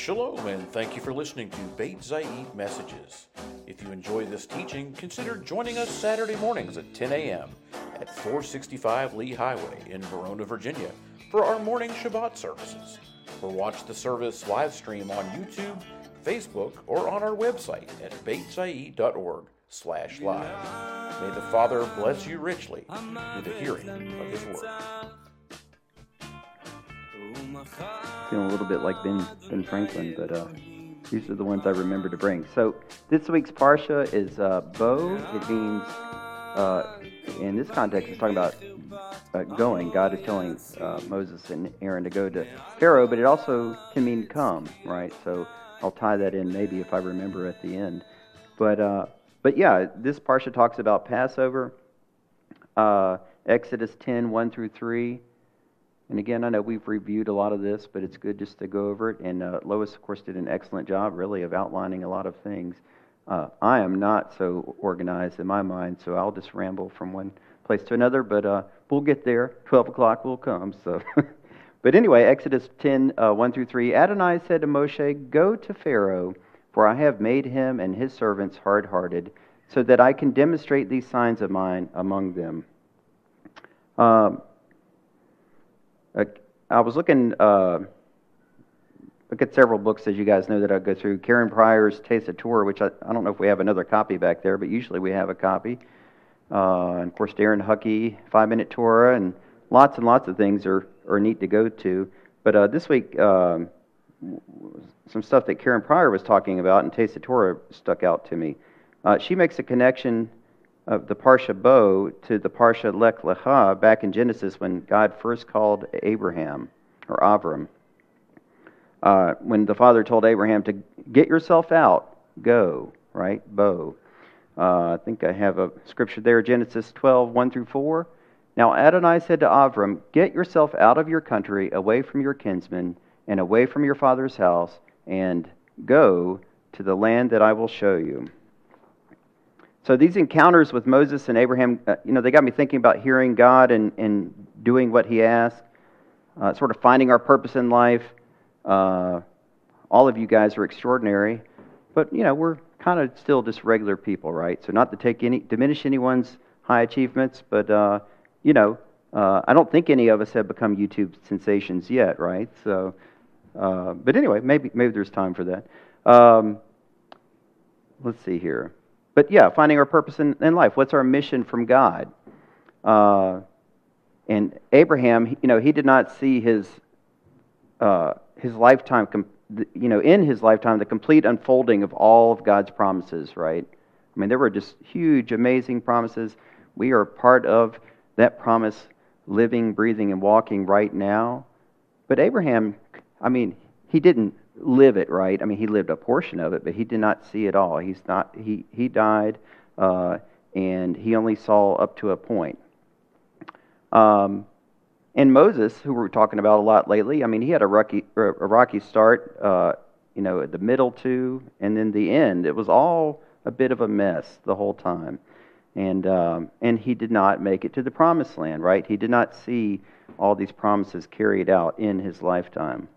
Shalom, and thank you for listening to Beit Zayit Messages. If you enjoy this teaching, consider joining us Saturday mornings at 10 a.m. at 465 Lee Highway in Verona, Virginia for our morning Shabbat services. Or watch the service live stream on YouTube, Facebook, or on our website at beitzayit.org slash live. May the Father bless you richly through the hearing of His Word. Um, Feeling a little bit like Ben, ben Franklin, but uh, these are the ones I remember to bring. So this week's Parsha is uh, Bo. It means, uh, in this context, it's talking about uh, going. God is telling uh, Moses and Aaron to go to Pharaoh, but it also can mean come, right? So I'll tie that in maybe if I remember at the end. But uh, but yeah, this parsha talks about Passover, uh, Exodus 10, 1 through 3. And again, I know we've reviewed a lot of this, but it's good just to go over it. And uh, Lois, of course, did an excellent job, really, of outlining a lot of things. Uh, I am not so organized in my mind, so I'll just ramble from one place to another, but uh, we'll get there. 12 o'clock will come. So. but anyway, Exodus 10, uh, 1 through 3. Adonai said to Moshe, Go to Pharaoh for I have made him and his servants hard hearted, so that I can demonstrate these signs of mine among them. Um, I was looking, uh, look at several books, as you guys know, that I go through. Karen Pryor's Taste of Torah, which I, I don't know if we have another copy back there, but usually we have a copy. Uh, and of course, Darren Huckey, Five Minute Torah, and lots and lots of things are, are neat to go to. But uh, this week, um, some stuff that Karen Pryor was talking about and Taste of Torah stuck out to me. Uh, she makes a connection of the Parsha Bo to the Parsha Lech Lecha back in Genesis when God first called Abraham or Avram. Uh, when the father told Abraham to get yourself out, go, right? Bo. Uh, I think I have a scripture there, Genesis 12, 1 through 4. Now Adonai said to Avram, Get yourself out of your country, away from your kinsmen and away from your father's house, and go to the land that I will show you. So these encounters with Moses and Abraham, uh, you know, they got me thinking about hearing God and, and doing what he asked, uh, sort of finding our purpose in life. Uh, all of you guys are extraordinary, but, you know, we're kind of still just regular people, right? So not to take any, diminish anyone's high achievements, but, uh, you know, uh, I don't think any of us have become YouTube sensations yet, right? So, but anyway, maybe maybe there's time for that. Um, let's see here. But yeah, finding our purpose in, in life. What's our mission from God? Uh, and Abraham, you know, he did not see his uh, his lifetime, you know, in his lifetime, the complete unfolding of all of God's promises. Right? I mean, there were just huge, amazing promises. We are part of that promise, living, breathing, and walking right now. But Abraham I mean, he didn't live it right. I mean, he lived a portion of it, but he did not see it all. He's not. He he died, uh, and he only saw up to a point. Um, and Moses, who we're talking about a lot lately, I mean, he had a rocky a rocky start. Uh, you know, the middle two, and then the end. It was all a bit of a mess the whole time, and um, and he did not make it to the promised land. Right? He did not see all these promises carried out in his lifetime.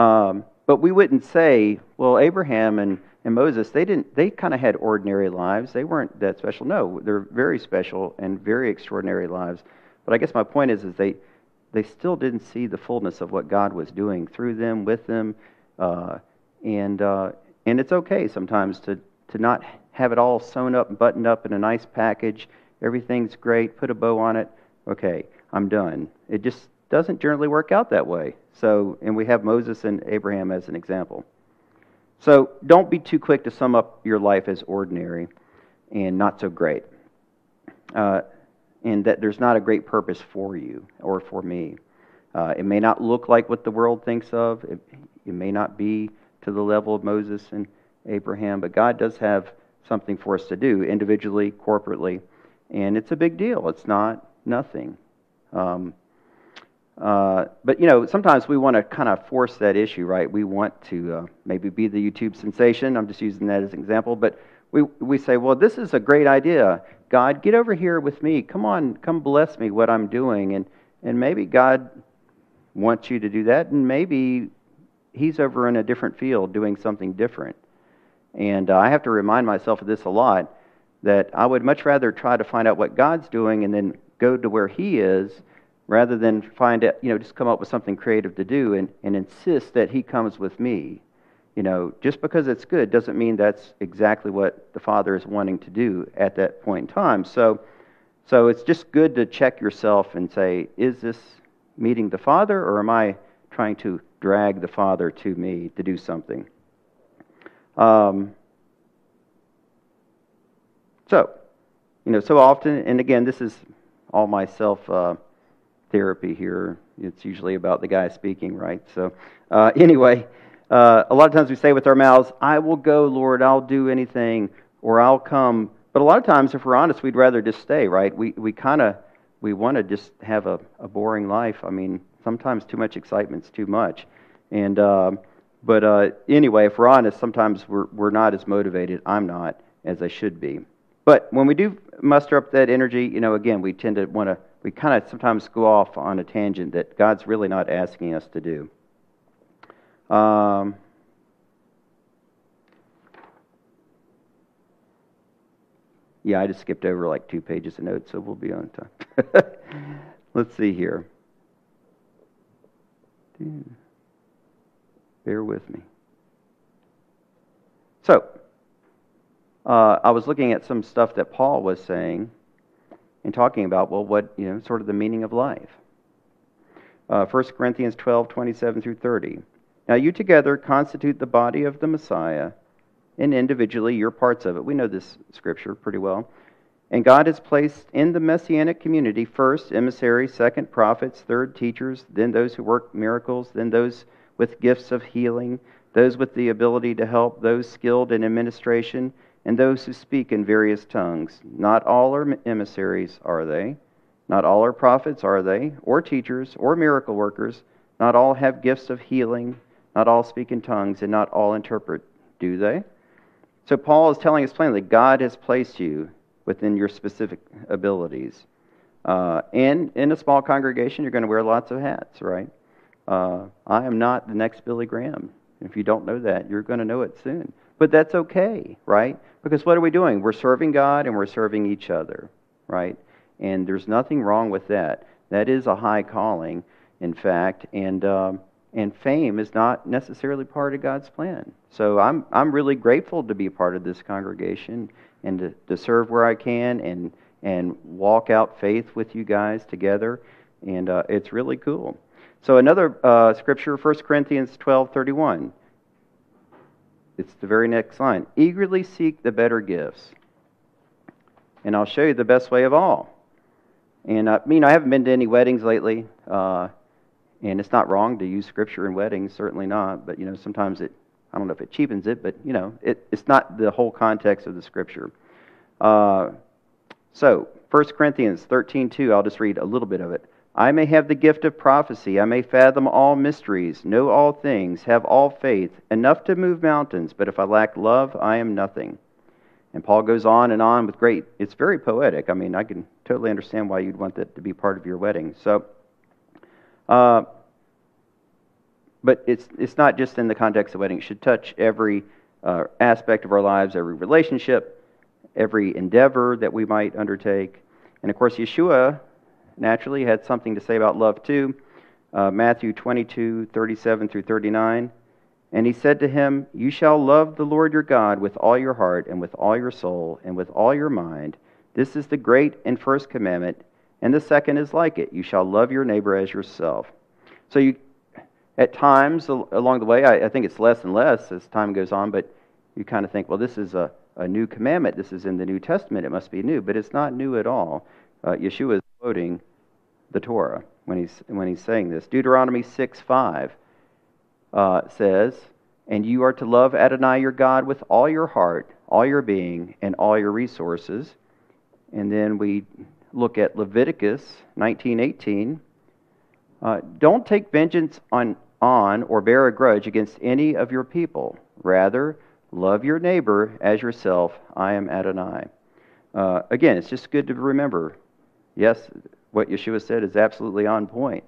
Um, but we wouldn't say, well, Abraham and, and Moses, they didn't. They kind of had ordinary lives. They weren't that special. No, they're very special and very extraordinary lives. But I guess my point is, is they they still didn't see the fullness of what God was doing through them, with them, uh, and uh, and it's okay sometimes to to not have it all sewn up and buttoned up in a nice package. Everything's great. Put a bow on it. Okay, I'm done. It just doesn't generally work out that way. So, and we have Moses and Abraham as an example. So, don't be too quick to sum up your life as ordinary and not so great. Uh, and that there's not a great purpose for you or for me. Uh, it may not look like what the world thinks of, it, it may not be to the level of Moses and Abraham, but God does have something for us to do individually, corporately, and it's a big deal. It's not nothing. Um, uh, but you know, sometimes we want to kind of force that issue, right? We want to uh, maybe be the YouTube sensation. I'm just using that as an example, but we we say, well, this is a great idea. God, get over here with me. Come on, come bless me what I'm doing, and and maybe God wants you to do that, and maybe he's over in a different field doing something different. And uh, I have to remind myself of this a lot that I would much rather try to find out what God's doing and then go to where He is rather than find it, you know, just come up with something creative to do and, and insist that He comes with me. You know, just because it's good doesn't mean that's exactly what the Father is wanting to do at that point in time. So, so it's just good to check yourself and say, is this meeting the Father or am I trying to drag the Father to me to do something? Um, so, you know, so often, and again, this is all myself. uh, therapy here. It's usually about the guy speaking, right? So, uh, anyway, uh, a lot of times we say with our mouths, I will go, Lord, I'll do anything, or I'll come. But a lot of times, if we're honest, we'd rather just stay, right? We, we kind of we want to just have a, a boring life. I mean, sometimes too much excitement's too much. And uh, but anyway, if we're honest, sometimes we're we're not as motivated. I'm not as I should be. But when we do muster up that energy, you know, again, we tend to want to. We kind of sometimes go off on a tangent that God's really not asking us to do. Um, yeah, I just skipped over like two pages of notes, so we'll be on time. Let's see here. Bear with me. So, uh, I was looking at some stuff that Paul was saying and talking about, well, what, you know, sort of the meaning of life. Uh, 1 Corinthians 12, 27 through 30. Now you together constitute the body of the Messiah, and individually you're parts of it. We know this scripture pretty well. And God has placed in the messianic community first emissaries, second prophets, third teachers, then those who work miracles, then those with gifts of healing, those with the ability to help, those skilled in administration, and those who speak in various tongues. Not all are emissaries, are they? Not all are prophets, are they? Or teachers, or miracle workers? Not all have gifts of healing not all speak in tongues, and not all interpret, do they? So Paul is telling us plainly God has placed you within your specific abilities. Uh, and in a small congregation, you're going to wear lots of hats, right? Uh, I am not the next Billy Graham. If you don't know that, you're going to know it soon. But that's okay, right? Because what are we doing? We're serving God and we're serving each other, right? And there's nothing wrong with that. That is a high calling, in fact. And um, and fame is not necessarily part of God's plan. So I'm, I'm really grateful to be part of this congregation and to, to serve where I can and, and walk out faith with you guys together. And uh, it's really cool. So another uh, scripture, 1 Corinthians 12 31. It's the very next line. Eagerly seek the better gifts, and I'll show you the best way of all. And uh, I mean, I haven't been to any weddings lately. Uh, and it's not wrong to use scripture in weddings, certainly not. But you know, sometimes it, I don't know if it cheapens it, but you know, it, it's not the whole context of the scripture. Uh, so, 1 Corinthians 13:2, I'll just read a little bit of it. I may have the gift of prophecy, I may fathom all mysteries, know all things, have all faith, enough to move mountains, but if I lack love, I am nothing. And Paul goes on and on with great, it's very poetic. I mean, I can totally understand why you'd want that to be part of your wedding. So, uh, but it's, it's not just in the context of wedding. It should touch every uh, aspect of our lives, every relationship, every endeavor that we might undertake. And of course, Yeshua naturally had something to say about love too. Uh, Matthew 22, 37 through 39. And he said to him, You shall love the Lord your God with all your heart, and with all your soul, and with all your mind. This is the great and first commandment. And the second is like it you shall love your neighbor as yourself. So, you, at times along the way, I, I think it's less and less as time goes on, but you kind of think, well, this is a, a new commandment. This is in the New Testament. It must be new. But it's not new at all. Uh, Yeshua is quoting the Torah when he's, when he's saying this. Deuteronomy 6 5 uh, says, And you are to love Adonai your God with all your heart, all your being, and all your resources. And then we look at Leviticus 19:18, uh, don't take vengeance on, on or bear a grudge against any of your people. Rather, love your neighbor as yourself. I am Adonai. Uh, again, it's just good to remember. Yes, what Yeshua said is absolutely on point,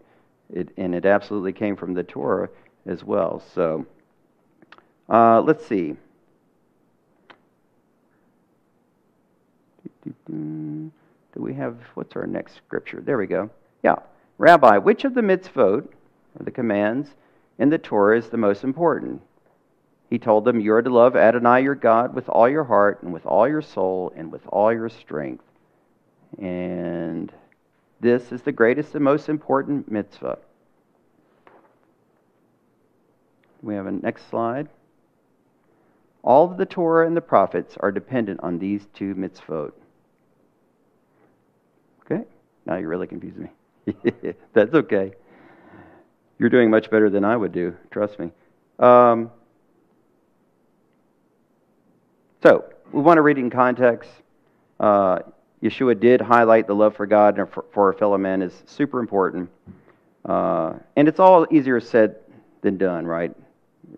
it, and it absolutely came from the Torah. as well. So uh, let's see. Do we have, what's our next scripture? There we go. Yeah. Rabbi, which of the mitzvot, or the commands, in the Torah is the most important? He told them, You are to love Adonai your God with all your heart, and with all your soul, and with all your strength. And this is the greatest and most important mitzvah. We have a next slide. All of the Torah and the prophets are dependent on these two mitzvot. Okay? Now you're really confuse me. That's okay. You're doing much better than I would do, trust me. Um, so, we want to read in context. Uh, Yeshua did highlight the love for God and for, for our fellow man is super important. Uh, and it's all easier said than done, right?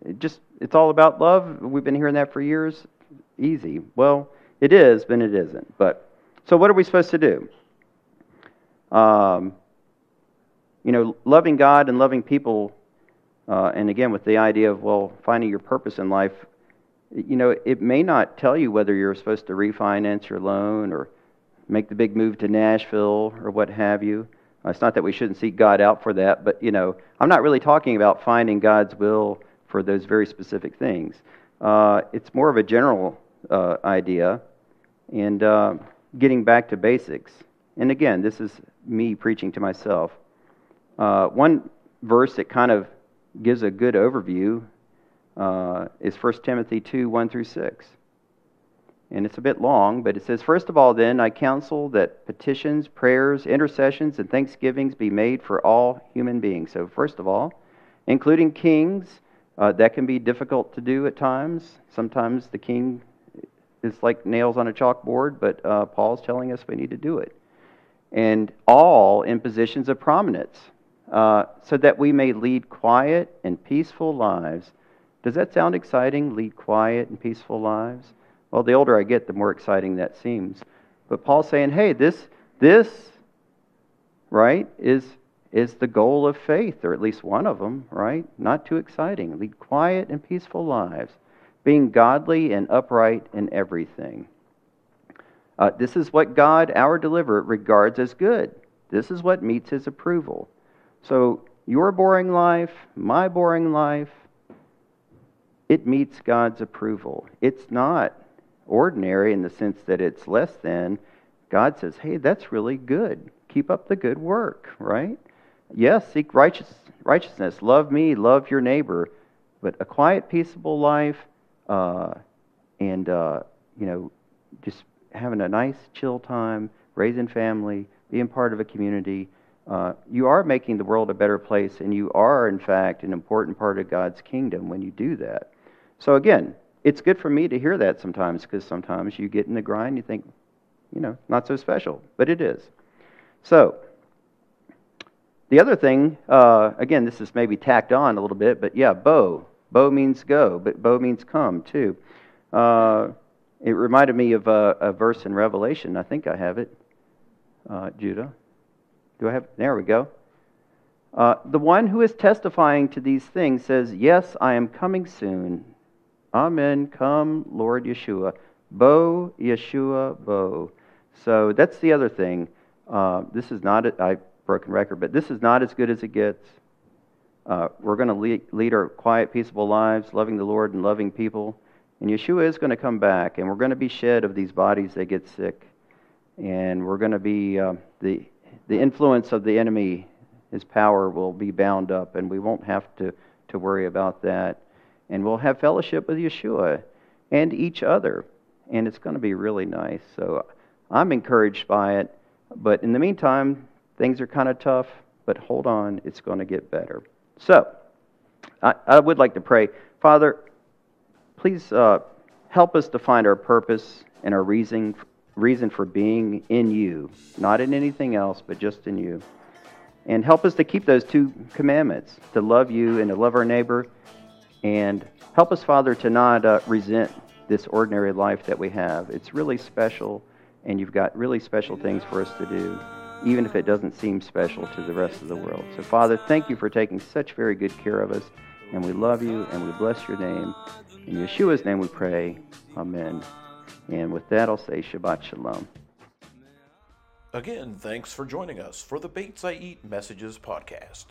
It just it's all about love. We've been hearing that for years. Easy. Well, it is, but it isn't. But so, what are we supposed to do? Um, you know, loving God and loving people, uh, and again with the idea of well, finding your purpose in life. You know, it may not tell you whether you're supposed to refinance your loan or make the big move to Nashville or what have you. Uh, it's not that we shouldn't seek God out for that, but you know, I'm not really talking about finding God's will for those very specific things. Uh, it's more of a general uh, idea and uh, getting back to basics. And again, this is me preaching to myself. Uh, one verse that kind of gives a good overview uh, is 1 Timothy 2 1 through 6 and it's a bit long, but it says, First of all, then, I counsel that petitions, prayers, intercessions, and thanksgivings be made for all human beings. So, first of all, including kings, uh, that can be difficult to do at times. Sometimes the king is like nails on a chalkboard, but uh, Paul's telling us we need to do it. And all in positions of prominence, uh, so that we may lead quiet and peaceful lives. Does that sound exciting? Lead quiet and peaceful lives? Well, the older I get, the more exciting that seems. But Paul's saying, hey, this, this, right, is, is the goal of faith, or at least one of them, right? Not too exciting. Lead quiet and peaceful lives, being godly and upright in everything. Uh, this is what God, our deliverer, regards as good. This is what meets his approval. So, your boring life, my boring life, it meets God's approval. It's not ordinary in the sense that it's less than, God says, hey, that's really good. Keep up the good work, right? Yes, seek righteous, righteousness. Love me, love your neighbor. But a quiet, peaceable life, uh, and, uh, you know, just having a nice, chill time, raising family, being part of a community, uh, you are making the world a better place, and you are, in fact, an important part of God's kingdom when you do that. So, again, it's good for me to hear that sometimes because sometimes you get in the grind, you think, you know, not so special, but it is. So, the other thing, uh, again, this is maybe tacked on a little bit, but yeah, bo. Bo means go, but bo means come too. Uh, it reminded me of a, a, verse in Revelation. I think I have it. Uh, Judah. Do I have? There we go. Uh, the one who is testifying to these things says, Yes, I am coming soon. Amen. Come, Lord Yeshua. Bo, Yeshua, Bo. So that's the other thing. Uh, this is not, a, I broken record, but this is not as good as it gets. Uh, we're going to lead, lead our quiet, peaceable lives, loving the Lord and loving people. And Yeshua is going to come back, and we're going to be shed of these bodies that get sick. And we're going to be, uh, the, the influence of the enemy, his power will be bound up, and we won't have to, to worry about that and we'll have fellowship with Yeshua and each other. And it's going to be really nice. So I'm encouraged by it. But in the meantime, things are kind of tough, but hold on, it's going to get better. So I, I would like to pray. Father, please uh, help us to find our purpose and our reason, reason for being in you, not in anything else, but just in you. And help us to keep those two commandments to love you and to love our neighbor and help us, Father, to not uh, resent this ordinary life that we have. It's really special, and you've got really special things for us to do, even if it doesn't seem special to the rest of the world. So, Father, thank you for taking such very good care of us. And we love you and we bless your name. In Yeshua's name we pray. Amen. And with that, I'll say Shabbat Shalom. Again, thanks for joining us for the Beit Zayit Messages podcast.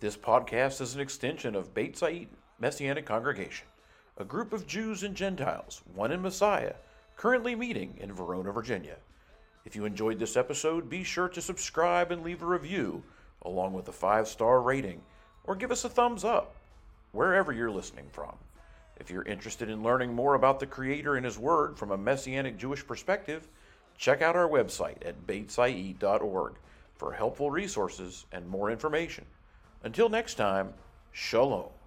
This podcast is an extension of Beit Zayit Messianic Congregation, a group of Jews and Gentiles, one in Messiah, currently meeting in Verona, Virginia. If you enjoyed this episode, be sure to subscribe and leave a review, along with a five star rating, or give us a thumbs up, wherever you're listening from. If you're interested in learning more about the Creator and His Word from a Messianic Jewish perspective, check out our website at beitzayit.org for helpful resources and more information. Until next time, Shalom.